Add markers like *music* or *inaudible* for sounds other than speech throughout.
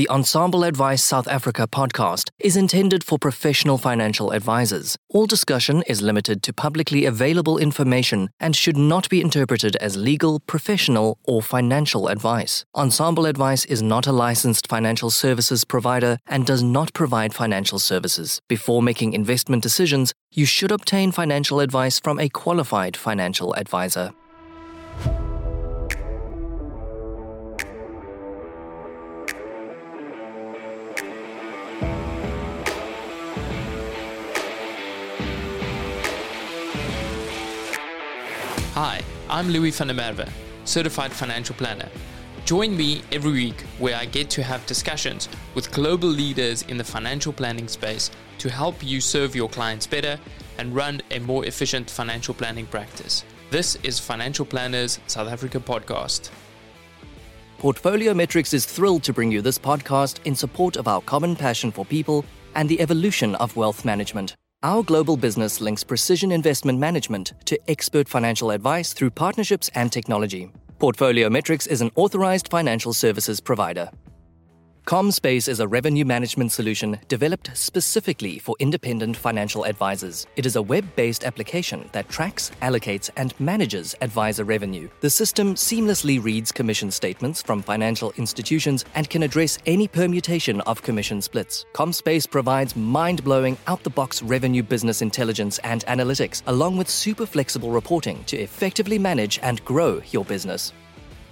The Ensemble Advice South Africa podcast is intended for professional financial advisors. All discussion is limited to publicly available information and should not be interpreted as legal, professional, or financial advice. Ensemble Advice is not a licensed financial services provider and does not provide financial services. Before making investment decisions, you should obtain financial advice from a qualified financial advisor. Hi, I'm Louis van der Merwe, certified financial planner. Join me every week where I get to have discussions with global leaders in the financial planning space to help you serve your clients better and run a more efficient financial planning practice. This is Financial Planners South Africa podcast. Portfolio Metrics is thrilled to bring you this podcast in support of our common passion for people and the evolution of wealth management. Our global business links precision investment management to expert financial advice through partnerships and technology. Portfolio Metrics is an authorized financial services provider. ComSpace is a revenue management solution developed specifically for independent financial advisors. It is a web based application that tracks, allocates, and manages advisor revenue. The system seamlessly reads commission statements from financial institutions and can address any permutation of commission splits. ComSpace provides mind blowing, out the box revenue business intelligence and analytics, along with super flexible reporting to effectively manage and grow your business.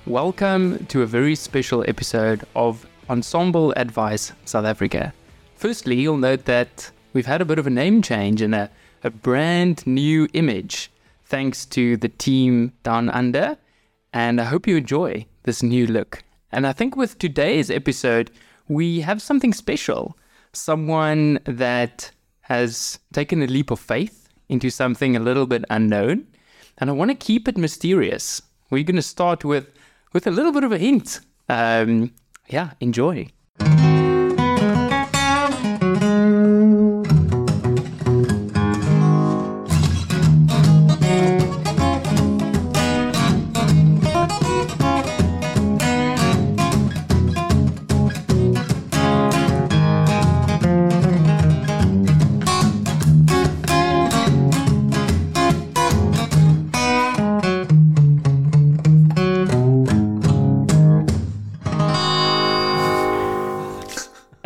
Welcome to a very special episode of Ensemble Advice South Africa. Firstly, you'll note that we've had a bit of a name change and a, a brand new image thanks to the team down under. And I hope you enjoy this new look. And I think with today's episode, we have something special. Someone that has taken a leap of faith into something a little bit unknown. And I want to keep it mysterious. We're going to start with, with a little bit of a hint. Um, yeah, enjoy.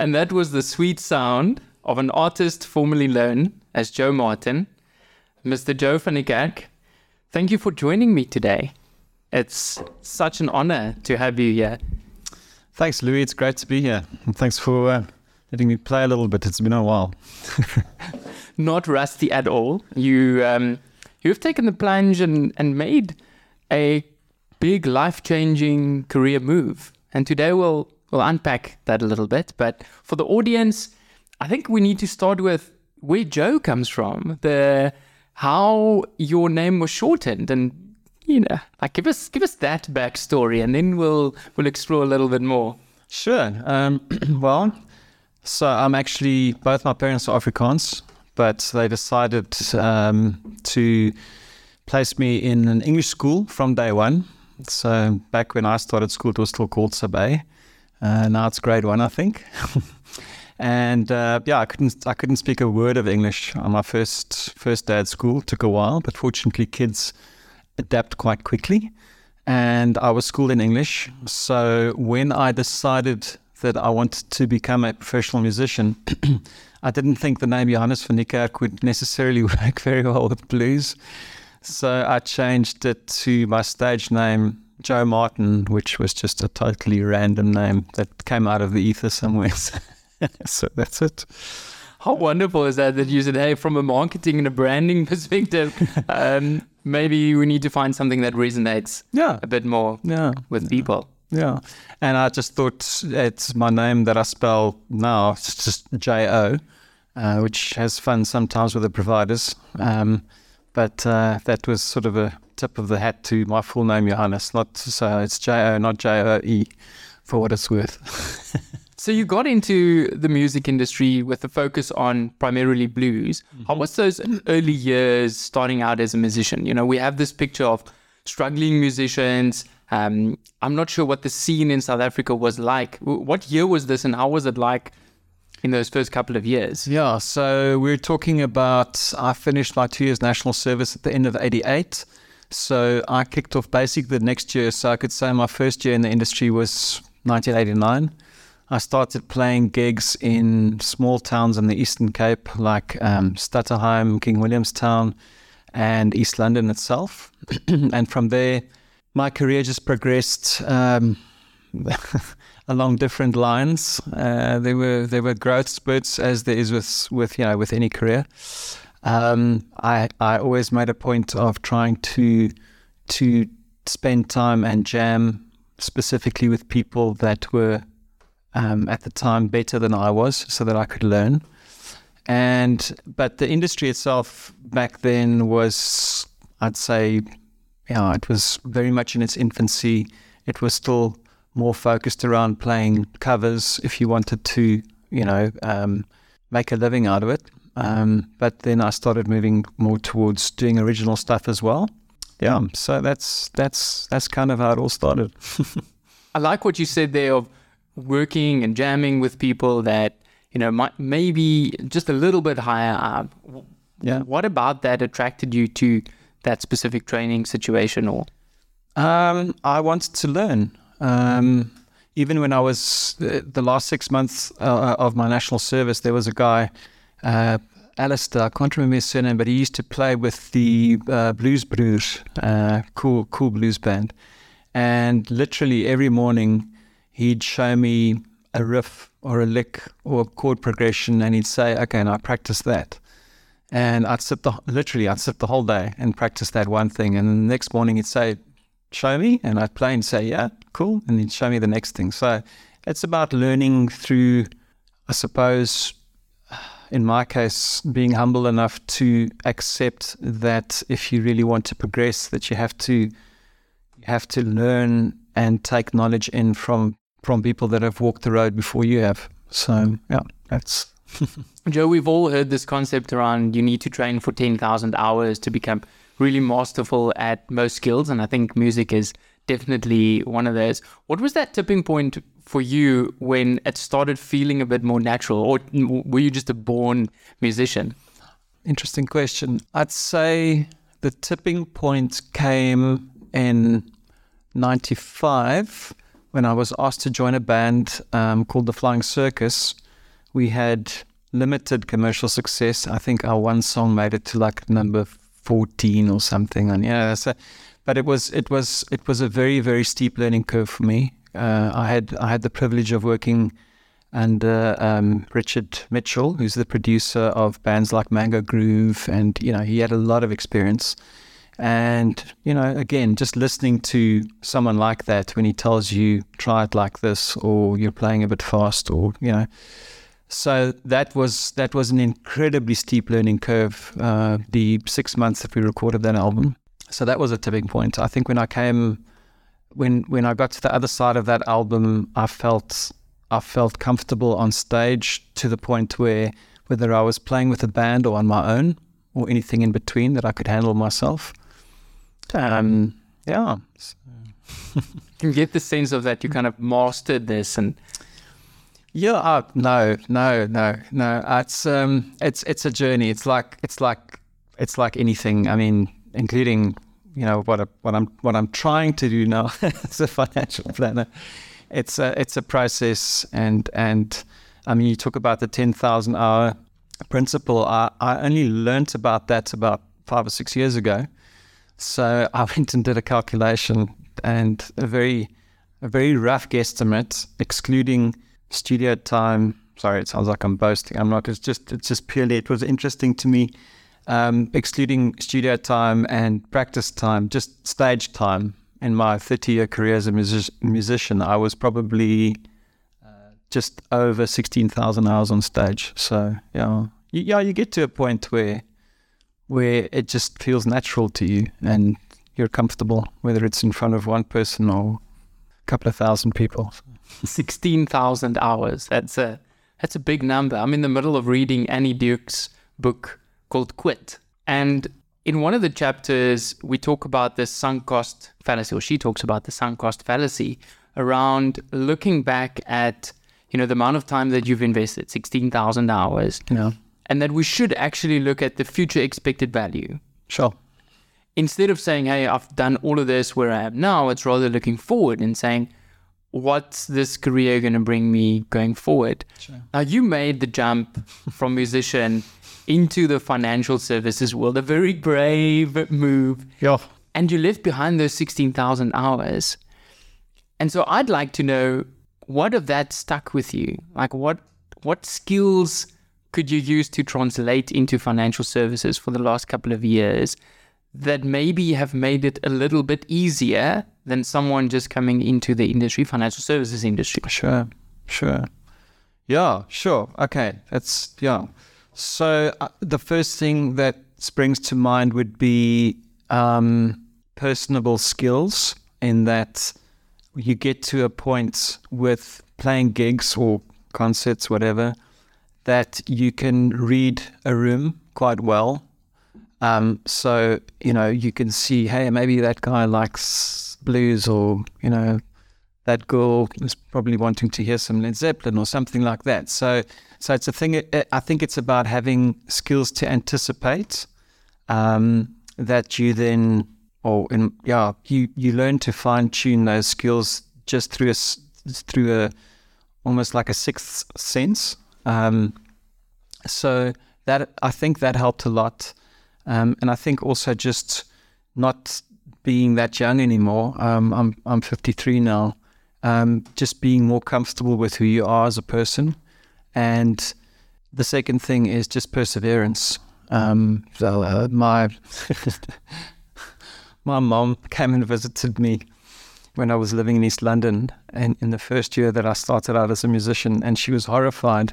And that was the sweet sound of an artist formerly known as Joe Martin, Mr. Joe van Niekerk. Thank you for joining me today. It's such an honor to have you here. Thanks, Louis. It's great to be here. And thanks for uh, letting me play a little bit. It's been a while. *laughs* Not rusty at all. You um, you've taken the plunge and, and made a big life changing career move. And today we'll we'll unpack that a little bit. But for the audience, I think we need to start with where Joe comes from, the how your name was shortened, and you know, like give us give us that backstory, and then we'll we'll explore a little bit more. Sure. Um, *clears throat* well, so I'm actually both my parents are Afrikaans, but they decided um, to place me in an English school from day one. So back when I started school, it was still called Sub A. Uh, now it's grade one, I think. *laughs* and uh, yeah, I couldn't I couldn't speak a word of English on my first first day at school. It took a while, but fortunately, kids adapt quite quickly. And I was schooled in English. So when I decided that I wanted to become a professional musician, *clears throat* I didn't think the name Johannes van Niekerk would necessarily *laughs* work very well with blues. So I changed it to my stage name, Joe Martin, which was just a totally random name that came out of the ether somewhere. *laughs* so that's it. How wonderful is that that you said, hey, from a marketing and a branding *laughs* perspective, um, maybe we need to find something that resonates yeah. a bit more yeah. with people. Yeah. And I just thought it's my name that I spell now, it's just J O, uh, which has fun sometimes with the providers. Um, but uh, that was sort of a tip of the hat to my full name, Johannes. Not so it's J O, not J O E, for what it's worth. *laughs* so you got into the music industry with a focus on primarily blues. Mm-hmm. How was those early years starting out as a musician? You know, we have this picture of struggling musicians Um, I'm not sure what the scene in South Africa was like. What year was this, and how was it like in those first couple of years? Yeah, so we're talking about I finished my two years national service at the end of '88. So I kicked off basically the next year. So I could say my first year in the industry was 1989. I started playing gigs in small towns in the Eastern Cape, like um, Stutterheim, King Williamstown, and East London itself. *clears throat* and from there, my career just progressed um, *laughs* along different lines. Uh, there were there were growth spurts, as there is with with you know with any career. Um, I I always made a point of trying to to spend time and jam specifically with people that were um, at the time better than I was, so that I could learn. And but the industry itself back then was, I'd say, yeah, it was very much in its infancy. It was still more focused around playing covers if you wanted to, you know, um, make a living out of it. Um, but then I started moving more towards doing original stuff as well. Yeah, so that's that's that's kind of how it all started. *laughs* I like what you said there of working and jamming with people that you know might maybe just a little bit higher up. Yeah. What about that attracted you to that specific training situation or? Um, I wanted to learn. Um, even when I was uh, the last six months uh, of my national service, there was a guy, uh, Alistair, I can't remember his surname, but he used to play with the uh, Blues Broers, uh, cool, cool blues band. And literally every morning, he'd show me a riff or a lick or a chord progression, and he'd say, "Okay, now practice that." And I'd sit the literally, I'd sit the whole day and practice that one thing, and the next morning he'd say, "Show me," and I'd play and say, "Yeah, cool," and he'd show me the next thing. So it's about learning through, I suppose, in my case, being humble enough to accept that if you really want to progress, that you have to you have to learn and take knowledge in from from people that have walked the road before you have. So yeah, that's. *laughs* Joe, we've all heard this concept around you need to train for 10,000 hours to become really masterful at most skills. And I think music is definitely one of those. What was that tipping point for you when it started feeling a bit more natural? Or were you just a born musician? Interesting question. I'd say the tipping point came in 95 when I was asked to join a band um, called the Flying Circus, we had limited commercial success. I think our one song made it to like number 14 or something. And yeah, so, but it was it was it was a very very steep learning curve for me. Uh, I had I had the privilege of working under um, Richard Mitchell, who's the producer of bands like Mango Groove, and you know he had a lot of experience. And, you know, again, just listening to someone like that when he tells you, try it like this, or you're playing a bit fast, or, you know. So that was that was an incredibly steep learning curve. Uh, the six months that we recorded that album, so that was a tipping point. I think when I came, when when I got to the other side of that album, I felt I felt comfortable on stage to the point where whether I was playing with a band or on my own or anything in between that I could handle myself. Um, yeah. *laughs* you get the sense of that you kind of mastered this and yeah uh, no no no no it's um it's it's a journey it's like it's like it's like anything i mean including you know what I, what i'm what i'm trying to do now *laughs* as a financial planner it's a it's a process and and i mean you talk about the 10,000 hour principle i i only learnt about that about 5 or 6 years ago so *laughs* I went and did a calculation and a very a very rough guesstimate, excluding studio time. Sorry, it sounds like I'm boasting. I'm not. It's just it's just purely it was interesting to me, um, excluding studio time and practice time, just stage time. In my 30 year career as a music- musician, I was probably uh, just over 16,000 hours on stage. So yeah, you, yeah, you get to a point where where it just feels natural to you and you're comfortable, whether it's in front of one person or a couple of thousand people. 16,000 hours. That's a that's a big number. I'm in the middle of reading Annie Duke's book called Quit. And in one of the chapters, we talk about the sunk cost fallacy, or she talks about the sunk cost fallacy around looking back at, you know, the amount of time that you've invested, 16,000 hours, Yeah. and that we should actually look at the future expected value. Sure. Instead of saying, hey, I've done all of this where I am now, it's rather looking forward and saying, what's this career going to bring me going forward? Sure. Now, you made the jump from musician into the financial services world, a very brave move, Yeah. and you left behind those 16,000 hours. And so I'd like to know what of that stuck with you? Like what what skills could you use to translate into financial services for the last couple of years that maybe have made it a little bit easier than someone just coming into the industry, financial services industry? Sure, sure. Yeah, sure. Okay, that's yeah. So uh, the first thing that springs to mind would be um, personable skills, in that you get to a point with playing gigs or concerts, whatever, that you can read a room quite well. Um, so you know you can see, hey, maybe that guy likes blues, or you know that girl is probably wanting to hear some Led Zeppelin or something like that. So, so it's a thing. uh, I think it's about having skills to anticipate um, that you then, or in, yeah, you you learn to fine tune those skills just through a through a almost like a sixth sense. Um, so that I think that helped a lot, um, and I think also just not being that young anymore. Um, I'm I'm 53 now. Um, just being more comfortable with who you are as a person, and the second thing is just perseverance. Um, so uh, my *laughs* my mom came and visited me when I was living in East London, and in the first year that I started out as a musician, and she was horrified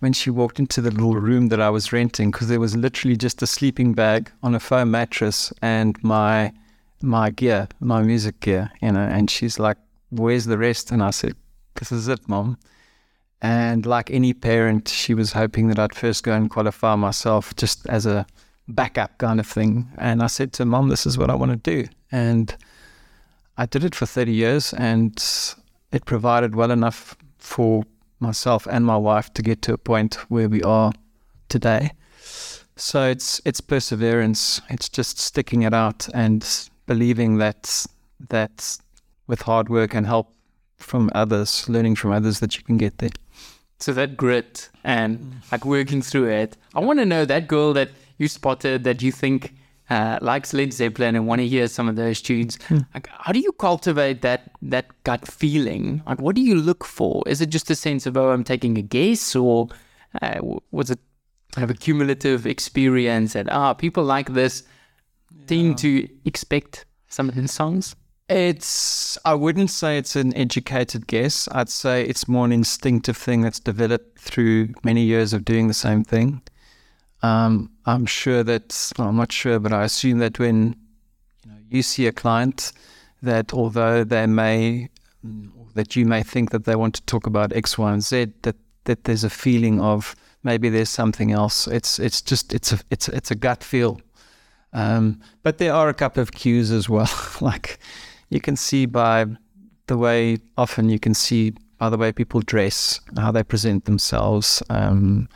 when she walked into the little room that I was renting because there was literally just a sleeping bag on a foam mattress and my my gear, my music gear, you know. And she's like, "Where's the rest?" And I said, "This is it, mom." And like any parent, she was hoping that I'd first go and qualify myself just as a backup kind of thing. And I said to mom, "This is what I want to do." And I did it for 30 years, and it provided well enough for myself and my wife to get to a point where we are today. So it's it's perseverance. It's just sticking it out and believing that that with hard work and help from others, learning from others, that you can get there. So that grit and like working through it. I want to know that girl that you spotted that you think uh, likes Led Zeppelin and want to hear some of those tunes. Like, how do you cultivate that that gut feeling? Like, what do you look for? Is it just a sense of oh, I'm taking a guess, or uh, was it kind of a cumulative experience that ah, people like this tend to expect some of the songs? It's I wouldn't say it's an educated guess. I'd say it's more an instinctive thing that's developed through many years of doing the same thing. Um, I'm sure that well, I'm not sure, but I assume that when you know you see a client, that although they may that you may think that they want to talk about X, Y, and Z, that that there's a feeling of maybe there's something else. It's it's just it's a it's it's a gut feel. Um, but there are a couple of cues as well. *laughs* like you can see by the way often you can see by the way people dress, how they present themselves, um,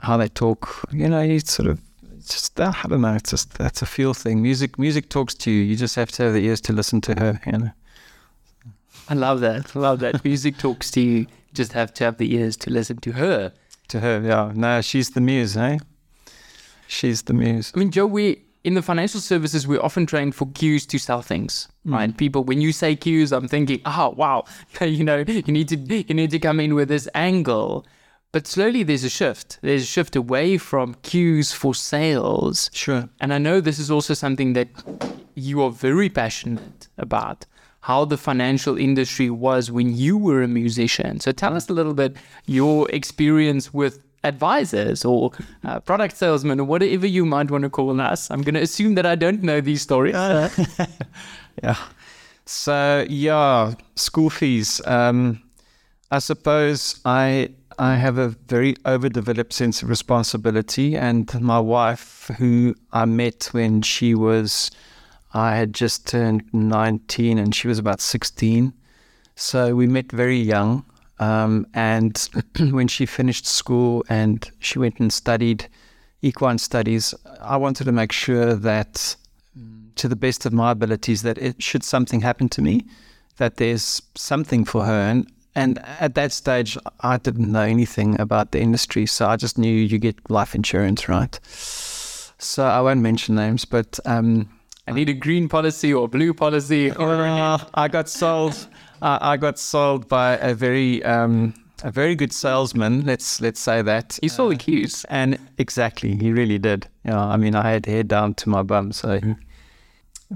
how they talk. You know, you sort of just I don't know. It's just that's a feel thing. Music music talks to you. You just have to have the ears to listen to her. You know. I love that. I love that. Music talks to you. Just have to have the ears to listen to her. To her, yeah. No, she's the muse, eh? She's the muse. I mean, Joe, we in the financial services we're often trained for cues to sell things, mm. right? People, when you say cues, I'm thinking, *laughs* oh wow, *laughs* you know, you need to you need to come in with this angle. But slowly there's a shift. There's a shift away from cues for sales. Sure. And I know this is also something that you are very passionate about how the financial industry was when you were a musician. So tell us a little bit your experience with advisors or uh, product salesmen or whatever you might want to call us. I'm going to assume that I don't know these stories. *laughs* Yeah. So yeah, school fees. Um, I suppose I I have a very overdeveloped sense of responsibility, and my wife, who I met when she was, I had just turned 19 and she was about 16. So we met very young. Um, and *clears throat* when she finished school and she went and studied equine studies, I wanted to make sure that, to the best of my abilities, that it, should something happen to me, that there's something for her. And and at that stage, I didn't know anything about the industry, so I just knew you get life insurance, right? So I won't mention names, but um, I need a green policy or blue policy. Uh, I got sold. Uh, I got sold by a very um, a very good salesman. Let's let's say that he saw the cues, and exactly, he really did. Yeah, I mean, I had hair down to my bum, so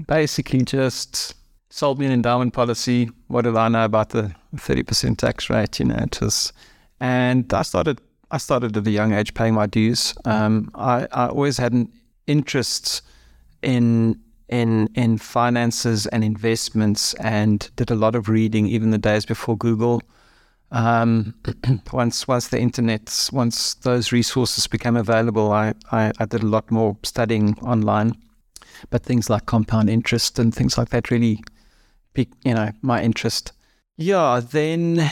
basically just sold me an endowment policy. What did I know about the 30% tax rate? You know, it was, and I started, I started at a young age paying my dues. Um, I, I always had an interest in, in, in finances and investments and did a lot of reading even the days before Google. Um, *clears throat* once, once the internet, once those resources became available, I, I, I did a lot more studying online but things like compound interest and things like that really you know, my interest. Yeah, then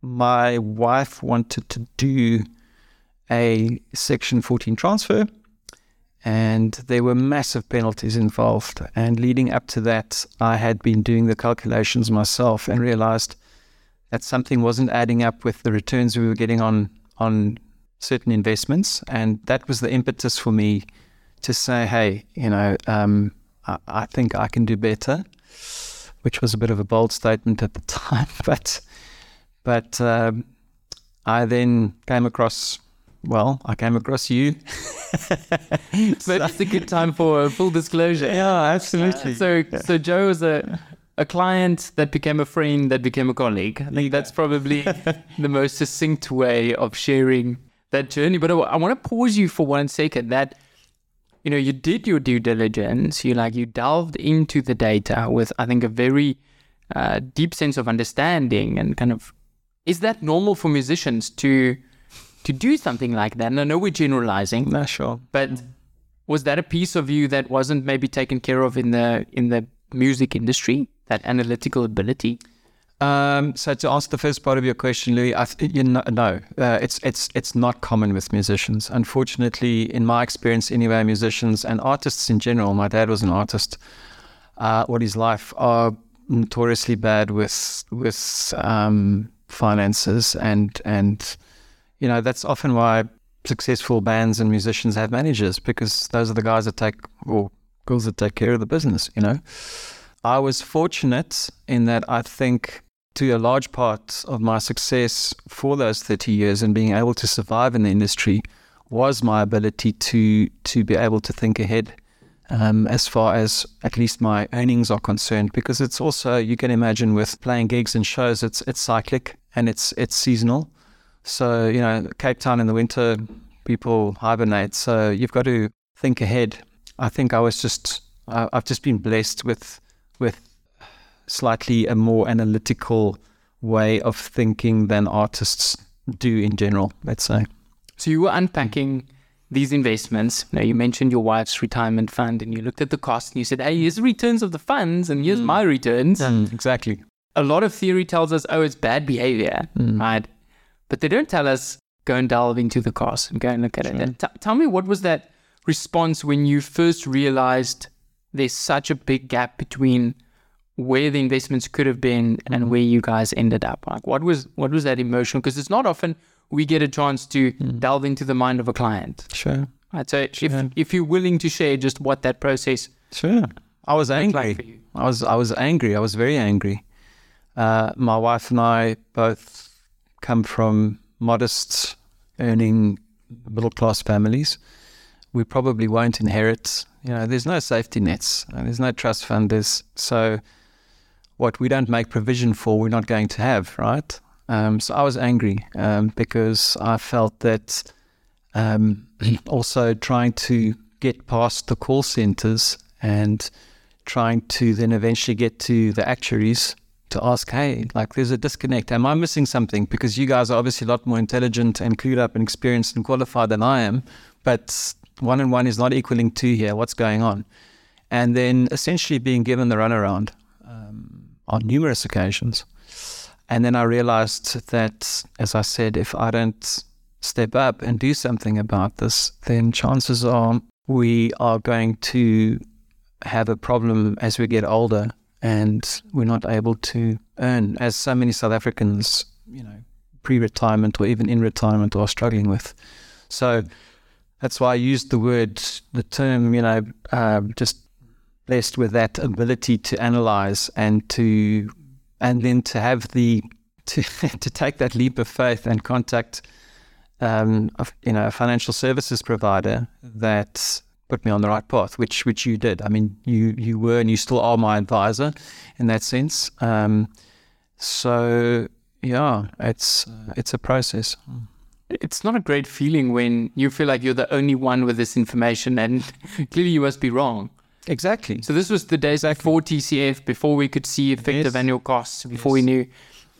my wife wanted to do a Section 14 transfer, and there were massive penalties involved. And leading up to that, I had been doing the calculations myself and realized that something wasn't adding up with the returns we were getting on on certain investments, and that was the impetus for me to say, "Hey, you know, um, I, I think I can do better." which was a bit of a bold statement at the *laughs* time. But but um, I then came across. Well, I came across you. *laughs* *laughs* but it's a good time for a full disclosure. Yeah, absolutely. So, yeah. so Joe was a a client that became a friend that became a colleague. I think that's probably *laughs* the most succinct way of sharing that journey. But I, I want to pause you for one second. That you know, you did your due diligence. You like you delved into the data with, I think, a very uh, deep sense of understanding and kind of. Is that normal for musicians to to do something like that? And I know we're generalizing. No, sure. But was that a piece of you that wasn't maybe taken care of in the in the music industry? That analytical ability. Um, so to answer the first part of your question, Louis, I th- you know, no, uh, it's it's it's not common with musicians. Unfortunately, in my experience, anyway, musicians and artists in general. My dad was an artist. Uh, what his life are notoriously bad with with um, finances and and you know that's often why successful bands and musicians have managers because those are the guys that take or girls that take care of the business. You know. I was fortunate in that I think to a large part of my success for those 30 years and being able to survive in the industry was my ability to to be able to think ahead um, as far as at least my earnings are concerned because it's also you can imagine with playing gigs and shows it's it's cyclic and it's it's seasonal so you know Cape Town in the winter people hibernate so you've got to think ahead I think I was just I've just been blessed with with slightly a more analytical way of thinking than artists do in general, let's say. So you were unpacking these investments. Now you mentioned your wife's retirement fund and you looked at the cost and you said, hey, here's the returns of the funds and here's mm. my returns. Mm, exactly. A lot of theory tells us, oh, it's bad behavior, mm. right? But they don't tell us, go and delve into the cost and go and look at sure. it. T- tell me, what was that response when you first realized there's such a big gap between where the investments could have been and mm-hmm. where you guys ended up like what was what was that emotional because it's not often we get a chance to mm. delve into the mind of a client sure right so sure. if if you're willing to share just what that process sure i was angry like i was i was angry i was very angry uh, my wife and i both come from modest earning middle class families we probably won't inherit you know there's no safety nets there's no trust fund so what we don't make provision for, we're not going to have, right? Um, so I was angry um, because I felt that um, *clears throat* also trying to get past the call centers and trying to then eventually get to the actuaries to ask, hey, like there's a disconnect. Am I missing something? Because you guys are obviously a lot more intelligent and clued up and experienced and qualified than I am, but one and one is not equaling two here. What's going on? And then essentially being given the runaround um, on numerous occasions. And then I realized that, as I said, if I don't step up and do something about this, then chances are we are going to have a problem as we get older and we're not able to earn, as so many South Africans, you know, pre retirement or even in retirement are struggling with. So that's why I used the word, the term, you know, uh, just blessed with that ability to analyze and to, and then to have the, *laughs* to, to take that leap of faith and contact, um, you know, a financial services provider that put me on the right path, which which you did. I mean, you you were and you still are my advisor in that sense. Um, so yeah, it's it's a process. It's not a great feeling when you feel like you're the only one with this information, and *laughs* clearly you must be wrong. Exactly. So this was the days exactly. before TCF, before we could see effective yes. annual costs, before yes. we knew.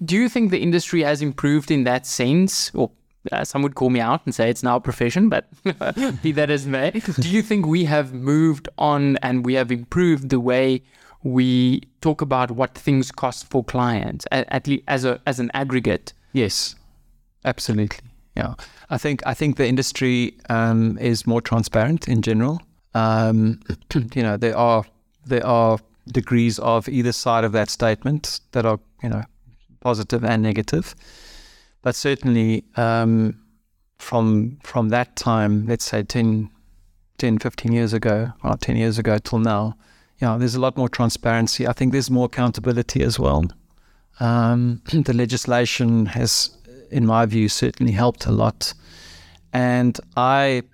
Do you think the industry has improved in that sense, or uh, some would call me out and say it's now a profession, but *laughs* be that as may. Do you think we have moved on and we have improved the way we talk about what things cost for clients, at, at least as a as an aggregate? Yes, absolutely. Yeah, I think I think the industry um, is more transparent in general. Um, *clears throat* you know, there are there are degrees of either side of that statement that are you know positive and negative. But certainly um, from from that time, let's say 10, 10, 15 years ago, or 10 years ago till now, yeah, there's a lot more transparency. I think there's more accountability as well. Um, *clears throat* the legislation has, in my view, certainly helped a lot. And I,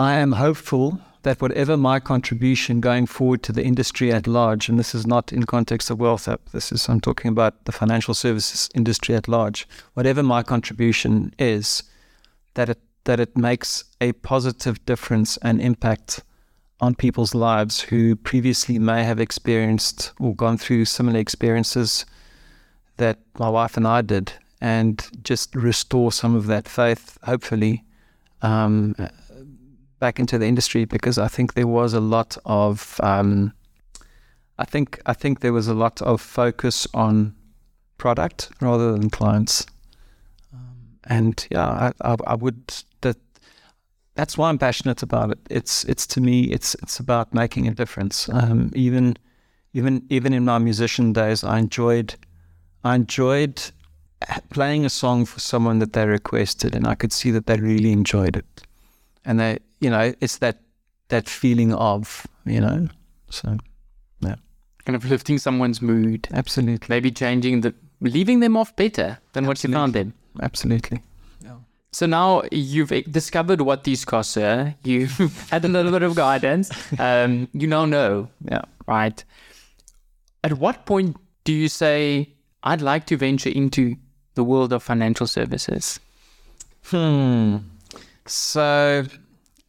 I am hopeful that whatever my contribution going forward to the industry at large, and this is not in context of wealth app, this is I'm talking about the financial services industry at large, whatever my contribution is, that it that it makes a positive difference and impact on people's lives who previously may have experienced or gone through similar experiences that my wife and I did, and just restore some of that faith, hopefully, um, back into the industry because I think there was a lot of um, I think I think there was a lot of focus on product rather than clients. Um, and yeah, I, I, I, would that that's why I'm passionate about it. It's it's to me it's it's about making a difference. Um, even even even in my musician days, I enjoyed I enjoyed playing a song for someone that they requested, and I could see that they really enjoyed it and they, you know, it's that that feeling of, you know, so yeah, kind of lifting someone's mood. Absolutely, maybe changing the, leaving them off better than Absolutely. what you found them. Absolutely. So now you've discovered what these costs are. *laughs* You've had a little bit of guidance. *laughs* Um, you now know, yeah, right. At what point do you say, "I'd like to venture into the world of financial services"? Hmm. So,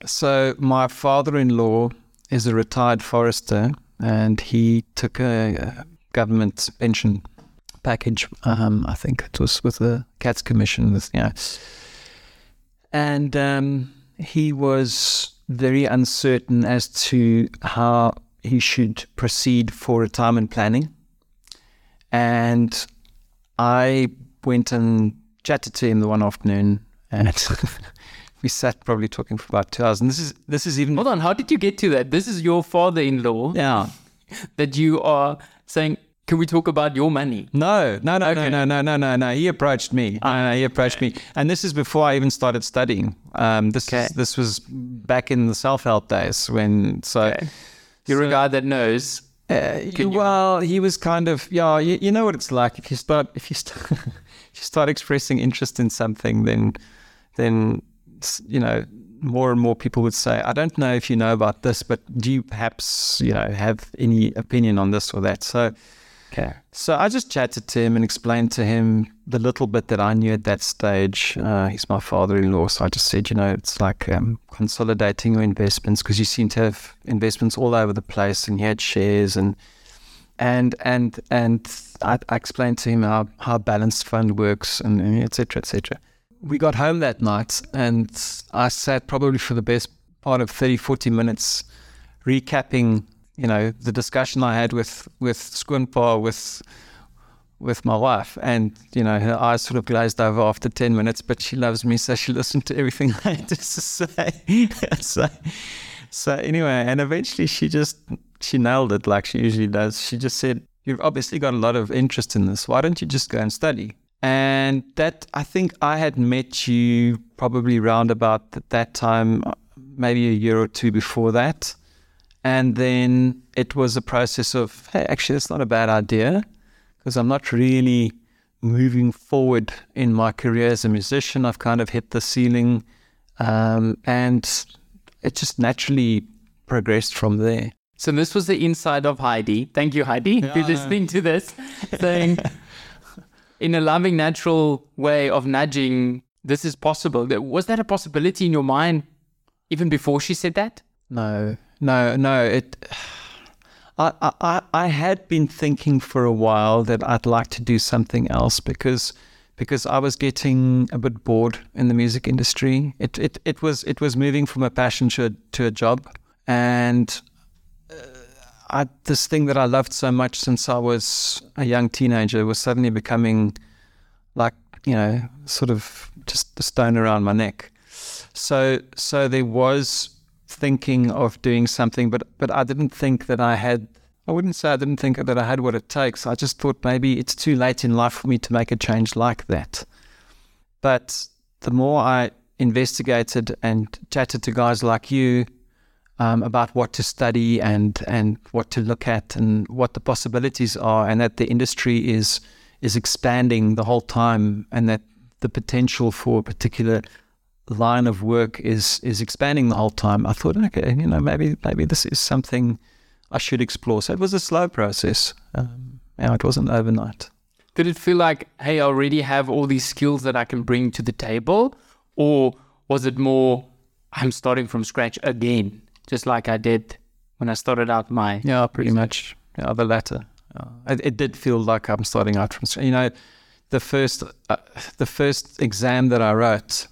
so my father-in-law is a retired forester, and he took a, government pension package. Um, I think it was with the Cats Commission. With, and um, he was very uncertain as to how he should proceed for retirement planning. And I went and chatted to him the one afternoon, and *laughs* we sat probably talking for about two hours. And this is this is even hold on. How did you get to that? This is your father-in-law. Yeah, that you are saying. Can we talk about your money? No, no, no, okay. no, no, no, no, no. He approached me. Ah, uh, he approached me, and this is before I even started studying. Um, this okay. this was back in the self-help days when so. Okay. You're so, a guy that knows. Uh, well, he was kind of yeah. You, you know what it's like if you start *laughs* if you start if you start expressing interest in something, then then you know, more and more people would say, I don't know if you know about this, but do you perhaps, you know, have any opinion on this or that? So, okay. So I just chatted to him and explained to him the little bit that I knew at that stage. Uh, he's my father-in-law, so I just said, you know, it's like um, consolidating your investments because you seem to have investments all over the place, and he had shares and and and and I, I explained to him how how balanced fund works and etc. etc. We got home that night, and I sat probably for the best part of 30, 40 minutes recapping, you know, the discussion I had with with Skoonpa, with with my wife, and you know, her eyes sort of glazed over after ten minutes. But she loves me, so she *laughs* listened to everything I had to say. *laughs* so, so anyway, and eventually she just she nailed it like she usually does. She just said, "You've obviously got a lot of interest in this. Why don't you just go and study?" And that I think I had met you probably round about that time, maybe a year or two before that. And then it was a process of, hey, actually, that's not a bad idea because I'm not really moving forward in my career as a musician. I've kind of hit the ceiling. Um, and it just naturally progressed from there. So this was the inside of Heidi. Thank you, Heidi, yeah, for listening to this, *laughs* saying in a loving, natural way of nudging, this is possible. Was that a possibility in your mind even before she said that? No, no, no. It. *sighs* I, I, I had been thinking for a while that I'd like to do something else because because I was getting a bit bored in the music industry. It it, it was it was moving from a passion to a, to a job, and I, this thing that I loved so much since I was a young teenager was suddenly becoming like you know sort of just a stone around my neck. So so there was thinking of doing something, but but I didn't think that I had. I wouldn't say I didn't think that I had what it takes. I just thought maybe it's too late in life for me to make a change like that. But the more I investigated and chatted to guys like you um, about what to study and and what to look at and what the possibilities are, and that the industry is is expanding the whole time, and that the potential for a particular line of work is is expanding the whole time. I thought, okay, you know, maybe maybe this is something I should explore. So it was a slow process. Um, yeah, it wasn't overnight. Did it feel like, hey, I already have all these skills that I can bring to the table, or was it more, I'm starting from scratch again, just like I did when I started out my yeah, pretty research. much yeah, the latter. it, it, did feel like I'm starting out from scratch. You know, the first uh, the first exam that I wrote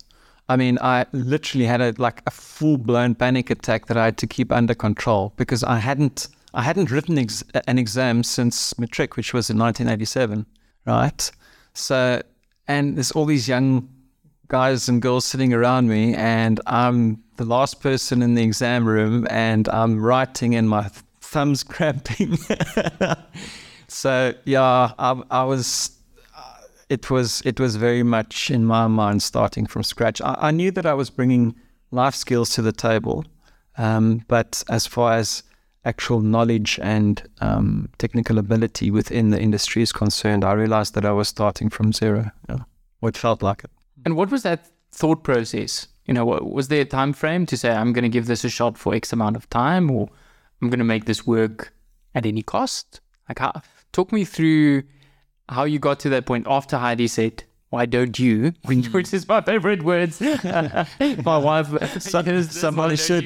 I mean, I literally had a like a full blown panic attack that I had to keep under control because I hadn't I hadn't written ex- an exam since matric, which was in 1987, right? So, and there's all these young guys and girls sitting around me, and I'm the last person in the exam room, and I'm writing, and my thumbs *laughs* cramping. so yeah, I, I was it was it was very much in my mind starting from scratch. I, I knew that I was bringing life skills to the table, um, but as far as actual knowledge and um, technical ability within the industry is concerned, I realized that I was starting from zero. Yeah. What felt like it. And what was that thought process? You know, was there a time frame to say I'm going to give this a shot for X amount of time, or I'm going to make this work at any cost? Like, how, talk me through how you got to that point after Heidi said, why don't you? *laughs* Which is my favorite words. *laughs* my wife, *laughs* somebody should.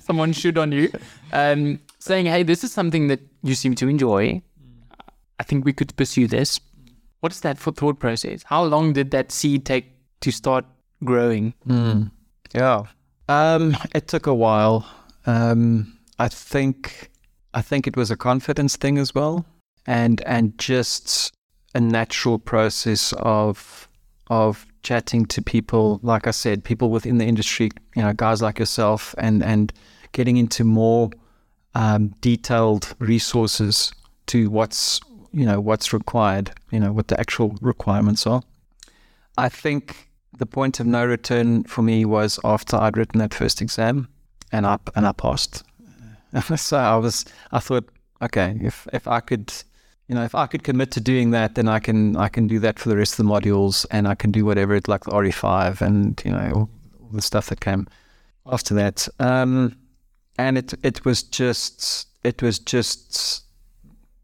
Someone should on you. Um, saying, hey, this is something that you seem to enjoy. I think we could pursue this. What is that for thought process? How long did that seed take to start growing? Mm. Yeah. Um, it took a while. Um, I think I think it was a confidence thing as well and and just a natural process of of chatting to people, like I said, people within the industry, you know, guys like yourself, and and getting into more um, detailed resources to what's you know what's required, you know what the actual requirements are. I think the point of no return for me was after I'd written that first exam, and I and I passed. *laughs* so I was I thought, okay, if if I could you know, if I could commit to doing that, then I can I can do that for the rest of the modules, and I can do whatever it's like the RE5 and you know all, all the stuff that came after that. Um, and it it was just it was just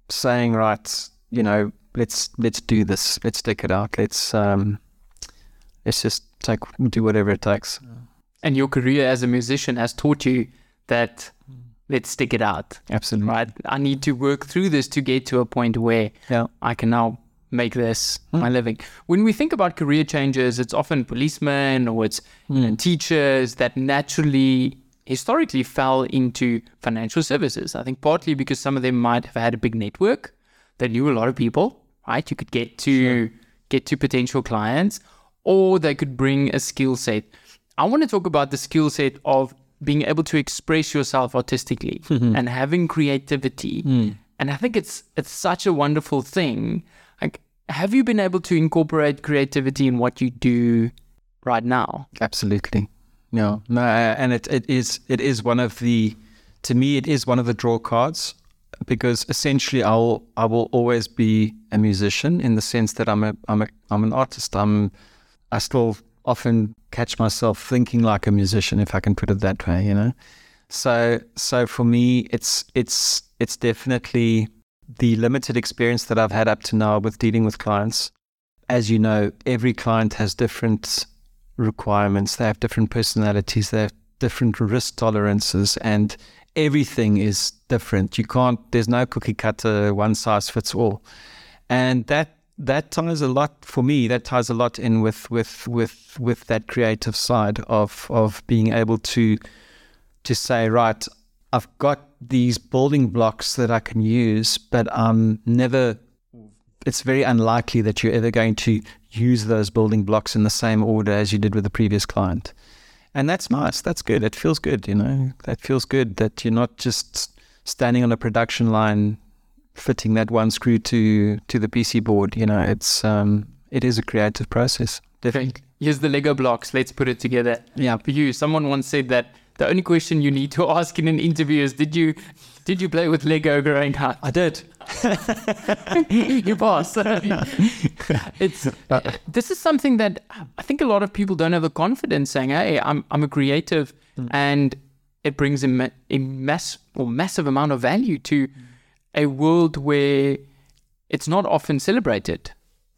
saying right, you know, let's let's do this, let's stick it out, let's um, let's just take do whatever it takes. And your career as a musician has taught you that mm. let's stick it out. Absolutely. Right? I need to work through this to get to a point where Yeah. I can now make this hmm. my living. When we think about career changes, it's often policemen or it's you know, hmm. teachers that naturally historically fell into financial services. I think partly because some of them might have had a big network. They knew a lot of people, right? You could get to get to potential clients or they could bring a skill set. I want to talk about the skill set of being able to express yourself artistically mm-hmm. and having creativity. Mm. And I think it's it's such a wonderful thing. Like have you been able to incorporate creativity in what you do right now? Absolutely. No, no, uh, and it, it is it is one of the to me it is one of the draw cards because essentially I'll I will always be a musician in the sense that I'm a I'm a I'm an artist. I'm I still often catch myself thinking like a musician if I can put it that way, you know. So so for me it's it's it's definitely the limited experience that I've had up to now with dealing with clients. As you know, every client has different requirements. They have different personalities. They have different risk tolerances, and everything is different. You can't. There's no cookie cutter, one size fits all, and that that ties a lot for me. That ties a lot in with with with with that creative side of of being able to to say, right, I've got these building blocks that I can use, but I'm never it's very unlikely that you're ever going to use those building blocks in the same order as you did with the previous client. And that's nice. That's good. It feels good, you know. That feels good that you're not just standing on a production line fitting that one screw to to the PC board, you know. It's um it is a creative process. Definitely. Here's the Lego blocks. Let's put it together. Yeah. For you, someone once said that the only question you need to *laughs* ask in an interview is, "Did you, did you play with Lego growing up?" I did. *laughs* Your boss. *laughs* it's this is something that I think a lot of people don't have the confidence saying, "Hey, I'm I'm a creative," hmm. and it brings a, a mass or massive amount of value to a world where it's not often celebrated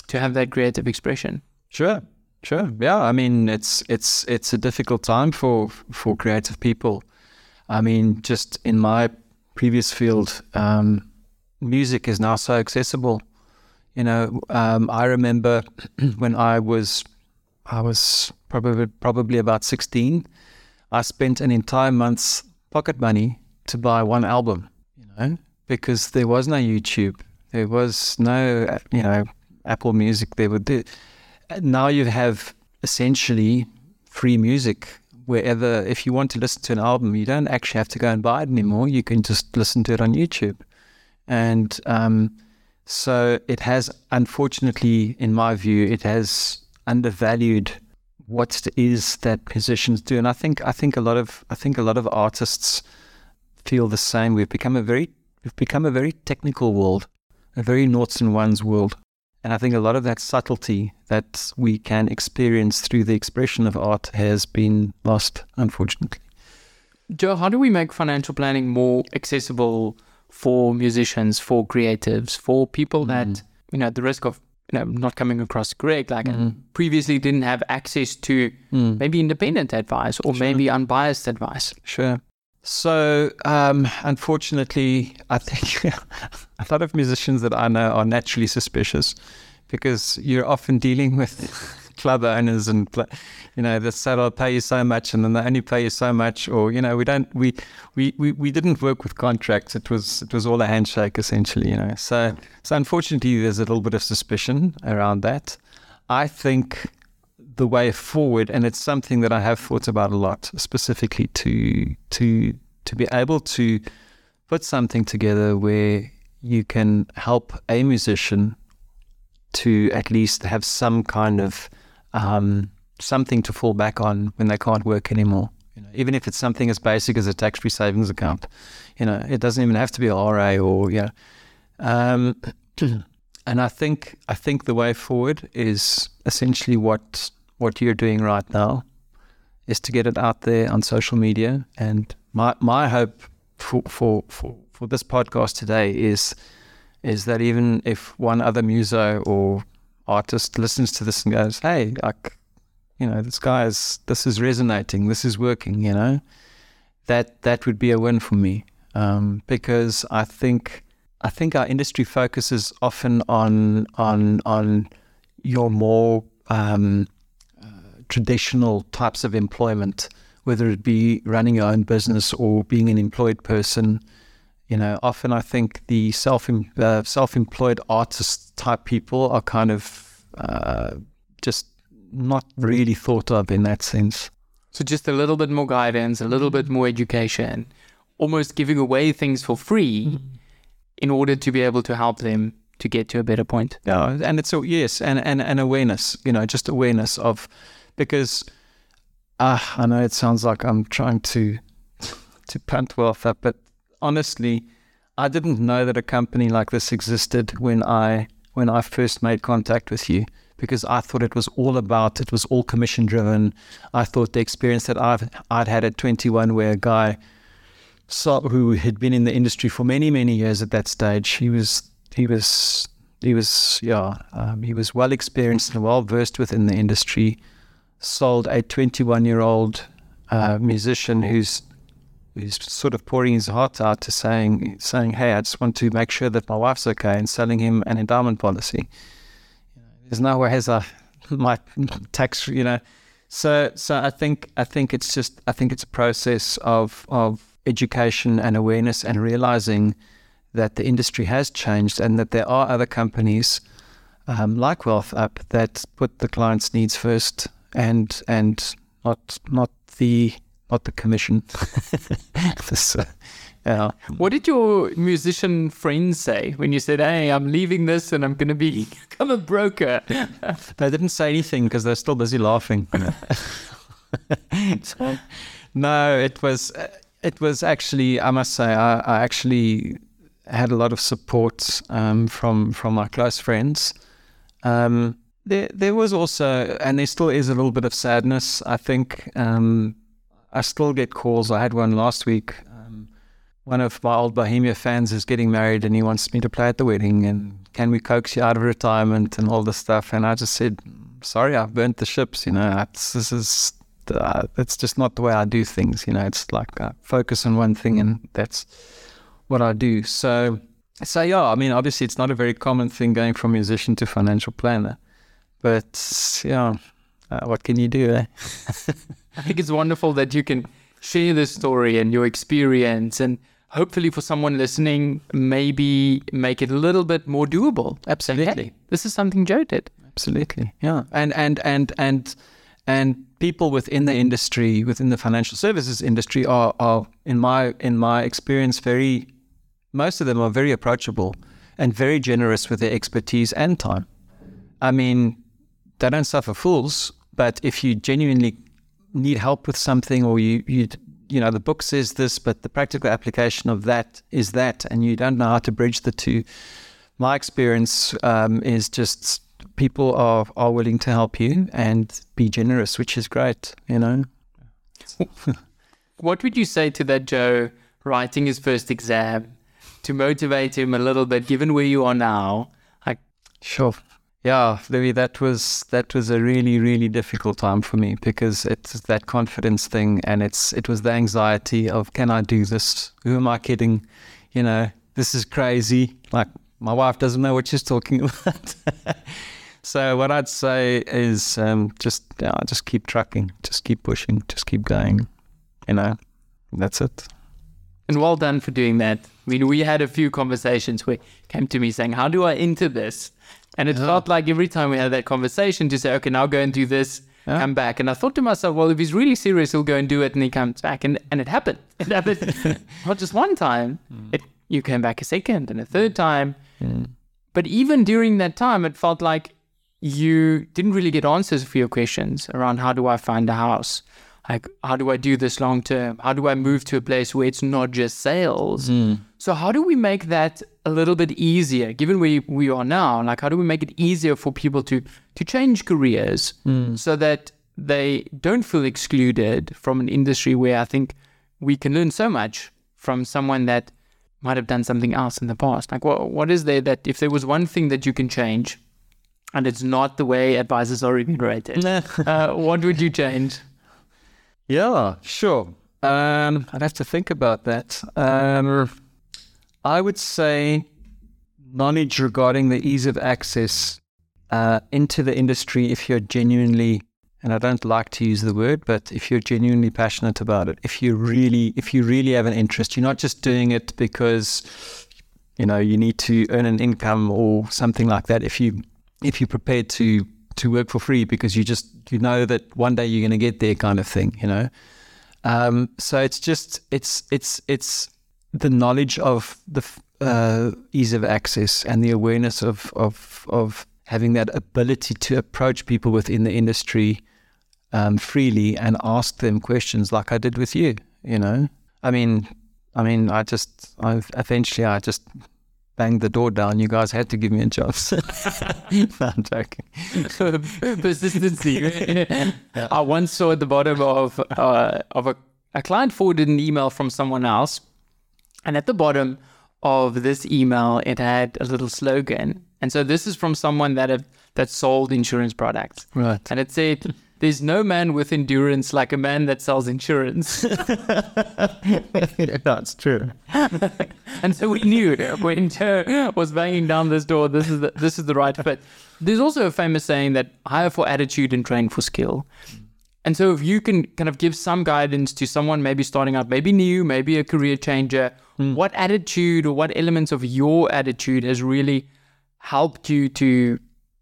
to have that creative expression. Sure, sure. Yeah, I mean, it's it's it's a difficult time for for creative people. I mean, just in my previous field, um, music is now so accessible. You know, um, I remember *clears throat* when I was I was probably probably about sixteen. I spent an entire month's pocket money to buy one album. You know, because there was no YouTube, there was no you know Apple Music. There the, now you have essentially free music wherever. If you want to listen to an album, you don't actually have to go and buy it anymore. You can just listen to it on YouTube, and um, so it has, unfortunately, in my view, it has undervalued what it is that musicians do. And I think I think a lot of I think a lot of artists feel the same. We've become a very we've become a very technical world, a very noughts and ones world. And I think a lot of that subtlety that we can experience through the expression of art has been lost, unfortunately. Joe, how do we make financial planning more accessible for musicians, for creatives, for people mm-hmm. that you know at the risk of you know not coming across correct, like mm-hmm. previously didn't have access to mm. maybe independent advice or maybe unbiased advice? Sure. So, um, unfortunately, I think *laughs* a lot of musicians that I know are naturally suspicious because you're often dealing with *laughs* club owners and you know they say I'll pay you so much and then they only pay you so much or you know we don't we, we we we didn't work with contracts. It was it was all a handshake essentially you know. So so unfortunately there's a little bit of suspicion around that. I think the way forward, and it's something that I have thought about a lot, specifically to to to be able to put something together where you can help a musician to at least have some kind of um, something to fall back on when they can't work anymore. You know, even if it's something as basic as a tax-free savings account, you know, it doesn't even have to be a RA or yeah. Um, *clears throat* and I think I think the way forward is essentially what what you're doing right now is to get it out there on social media. And my my hope for for for, for this podcast today is is that even if one other muso or artist listens to this and goes, "Hey, like, you know, this guy is this is resonating, this is working," you know, that that would be a win for me. um, because I think I think our industry focuses often on on on your more um, traditional types of employment, whether it be running your own business or being an employed person. You know, often I think the self uh, self-employed artist type people are kind of uh, just not really thought of in that sense. So just a little bit more guidance, a little bit more education, almost giving away things for free mm-hmm. in order to be able to help them to get to a better point. Yeah, and it's a yes, and and, and awareness, you know, just awareness of because uh, I know it sounds like I'm trying to *laughs* to punt WealthUp, but honestly, I didn't know that a company like this existed when I when I first made contact with you because I thought it was all about it was all commission driven. I thought the experience that I've I'd had at 21 where a guy saw, who had been in the industry for many many years at that stage he was he was he was yeah um, he was well experienced and well versed within the industry sold a 21 year old uh, musician who's who's sort of pouring his heart out to saying saying hey I just want to make sure that my wife's okay and selling him an endowment policy. There's nowhere has a *laughs* my tax you know. So so I think I think it's just I think it's a process of of education and awareness and realizing that the industry has changed and that there are other companies um, like WealthUp that put the client's needs first and and not not the not the commission. *laughs* *laughs* this, uh, yeah. What did your musician friends say when you said, "Hey, I'm leaving this and I'm going to be *laughs* become a broker"? they didn't say anything because they're still busy laughing. no, it was it was actually I must say I, I actually had a lot of support um, from from my close friends. Um, there there was also and there still is a little bit of sadness. I think um, I still get calls. I had one last week. One of my old Bohemia fans is getting married and he wants me to play at the wedding and can we coax you out of retirement and all this stuff? And I just said sorry I've burnt the ships you know. It's, this is uh, just not the way I do things you know. It's like I focus on one thing and that's what I do. So so yeah I mean obviously it's not a very common thing going from musician to financial planner but yeah uh, what can you do eh? *laughs* I think it's wonderful that you can share this story and your experience and hopefully for someone listening, maybe make it a little bit more doable. Absolutely. Hey, this is something Joe did. Absolutely. Yeah. And and and and and people within the industry, within the financial services industry are are in my in my experience very most of them are very approachable and very generous with their expertise and time. I mean, they don't suffer fools, but if you genuinely need help with something or you you you know, the book says this, but the practical application of that is that, and you don't know how to bridge the two. My experience um, is just people are, are willing to help you and be generous, which is great, you know. what would you say to that Joe writing his first exam to motivate him a little bit, given where you are now? Like, sure yeah, Louis, that was that was a really really difficult time for me because it's that confidence thing, and it's it was the anxiety of can I do this? Who am I kidding? You know, this is crazy. Like my wife doesn't know what she's talking *laughs* about. so what I'd say is um, just yeah, just keep trucking, just keep pushing, just keep going. You know, that's it. And well done for doing that. I mean, we had a few conversations where came to me saying, "How do I enter this?" And it yeah. felt like every time we had that conversation to say, okay, now go and do this, yeah. come back. And I thought to myself, well, if he's really serious, he'll go and do it. And he comes back. And, and it happened. *laughs* It happened *laughs* not just one time. Mm. It, you came back a second and a third time. Mm. But even during that time, it felt like you didn't really get answers for your questions around how do I find a house? Like, how do I do this long term? How do I move to a place where it's not just sales? Mm. So, how do we make that a little bit easier, given where we are now? Like, how do we make it easier for people to to change careers mm. so that they don't feel excluded from an industry where I think we can learn so much from someone that might have done something else in the past? Like, what what is there that if there was one thing that you can change, and it's not the way advisors are remunerated, *laughs* uh, what would you change? Yeah, sure. Um, I'd have to think about that. Um, I would say knowledge regarding the ease of access uh, into the industry if you're genuinely and I don't like to use the word, but if you're genuinely passionate about it, if you really if you really have an interest, you're not just doing it because you know you need to earn an income or something like that. If you if you're prepared to to work for free because you just you know that one day you're going to get there, kind of thing, you know. Um, so it's just it's it's it's the knowledge of the uh, ease of access and the awareness of of of having that ability to approach people within the industry um, freely and ask them questions like I did with you. You know, I mean, I mean, I just, I eventually, I just banged the door down. You guys had to give me a job. *laughs* no, I'm joking. *laughs* Persistency. I once saw at the bottom of uh, of a, a client forwarded an email from someone else, and at the bottom of this email, it had a little slogan. And so this is from someone that have that sold insurance products. Right. And it said, There's no man with endurance like a man that sells insurance. *laughs* That's true. *laughs* and so we knew when Joe was banging down this door, this is the, this is the right fit. There's also a famous saying that hire for attitude and train for skill. And so if you can kind of give some guidance to someone maybe starting out, maybe new, maybe a career changer, mm. what attitude or what elements of your attitude has really helped you to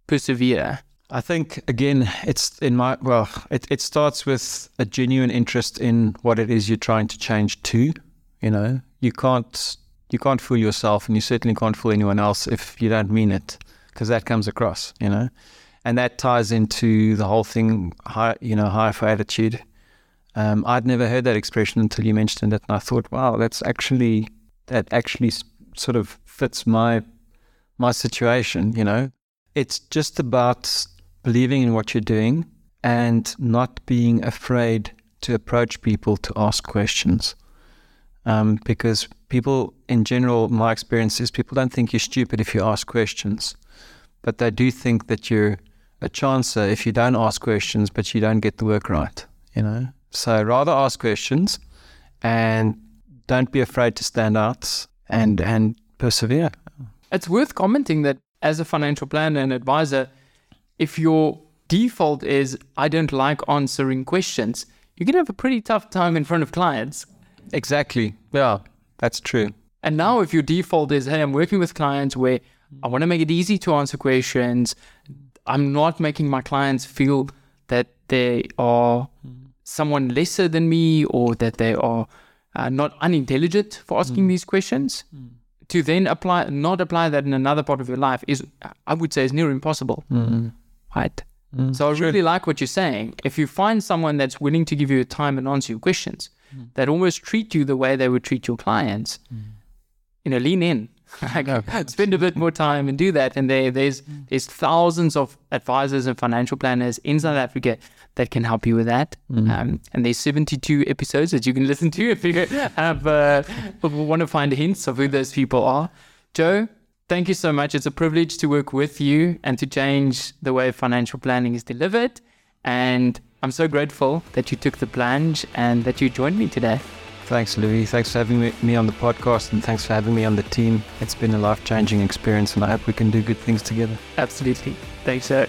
persevere? I think again, it's in my well, it, it starts with a genuine interest in what it is you're trying to change to. You know, you can't you can't fool yourself, and you certainly can't fool anyone else if you don't mean it, because that comes across. You know, and that ties into the whole thing. High, you know, high for attitude. Um, I'd never heard that expression until you mentioned it, and I thought, wow, that's actually that actually sort of fits my my situation. You know, it's just about believing in what you're doing and not being afraid to approach people to ask questions. Um, because people, in general, my experience is people don't think you're stupid if you ask questions, but they do think that you're a chancer if you don't ask questions, but you don't get the work right. You know, so rather ask questions, and don't be afraid to stand out and and persevere. It's worth commenting that as a financial planner and advisor, if your default is I don't like answering questions, you're going to have a pretty tough time in front of clients. Exactly. Yeah, that's true. And now, if your default is, hey, I'm working with clients where I want to make it easy to answer questions, I'm not making my clients feel that they are someone lesser than me or that they are uh, not unintelligent for asking mm. these questions. Mm. To then apply, not apply that in another part of your life is, I would say, is near impossible. Mm right? Mm, so I sure. really like what you're saying. If you find someone that's willing to give you time and answer your questions, mm. that almost treat you the way they would treat your clients, mm. you know, lean in. *laughs* like, *laughs* spend a bit more time and do that. And there, there's mm. there's thousands of advisors and financial planners in South Africa that can help you with that. Mm. Um, and there's 72 episodes that you can listen to if you *laughs* have uh, want to find hints of who those people are. Joe, Thank you so much. It's a privilege to work with you and to change the way financial planning is delivered. And I'm so grateful that you took the plunge and that you joined me today. Thanks, Louis. Thanks for having me on the podcast and thanks for having me on the team. It's been a life changing experience and I hope we can do good things together. Absolutely. Thanks, sir.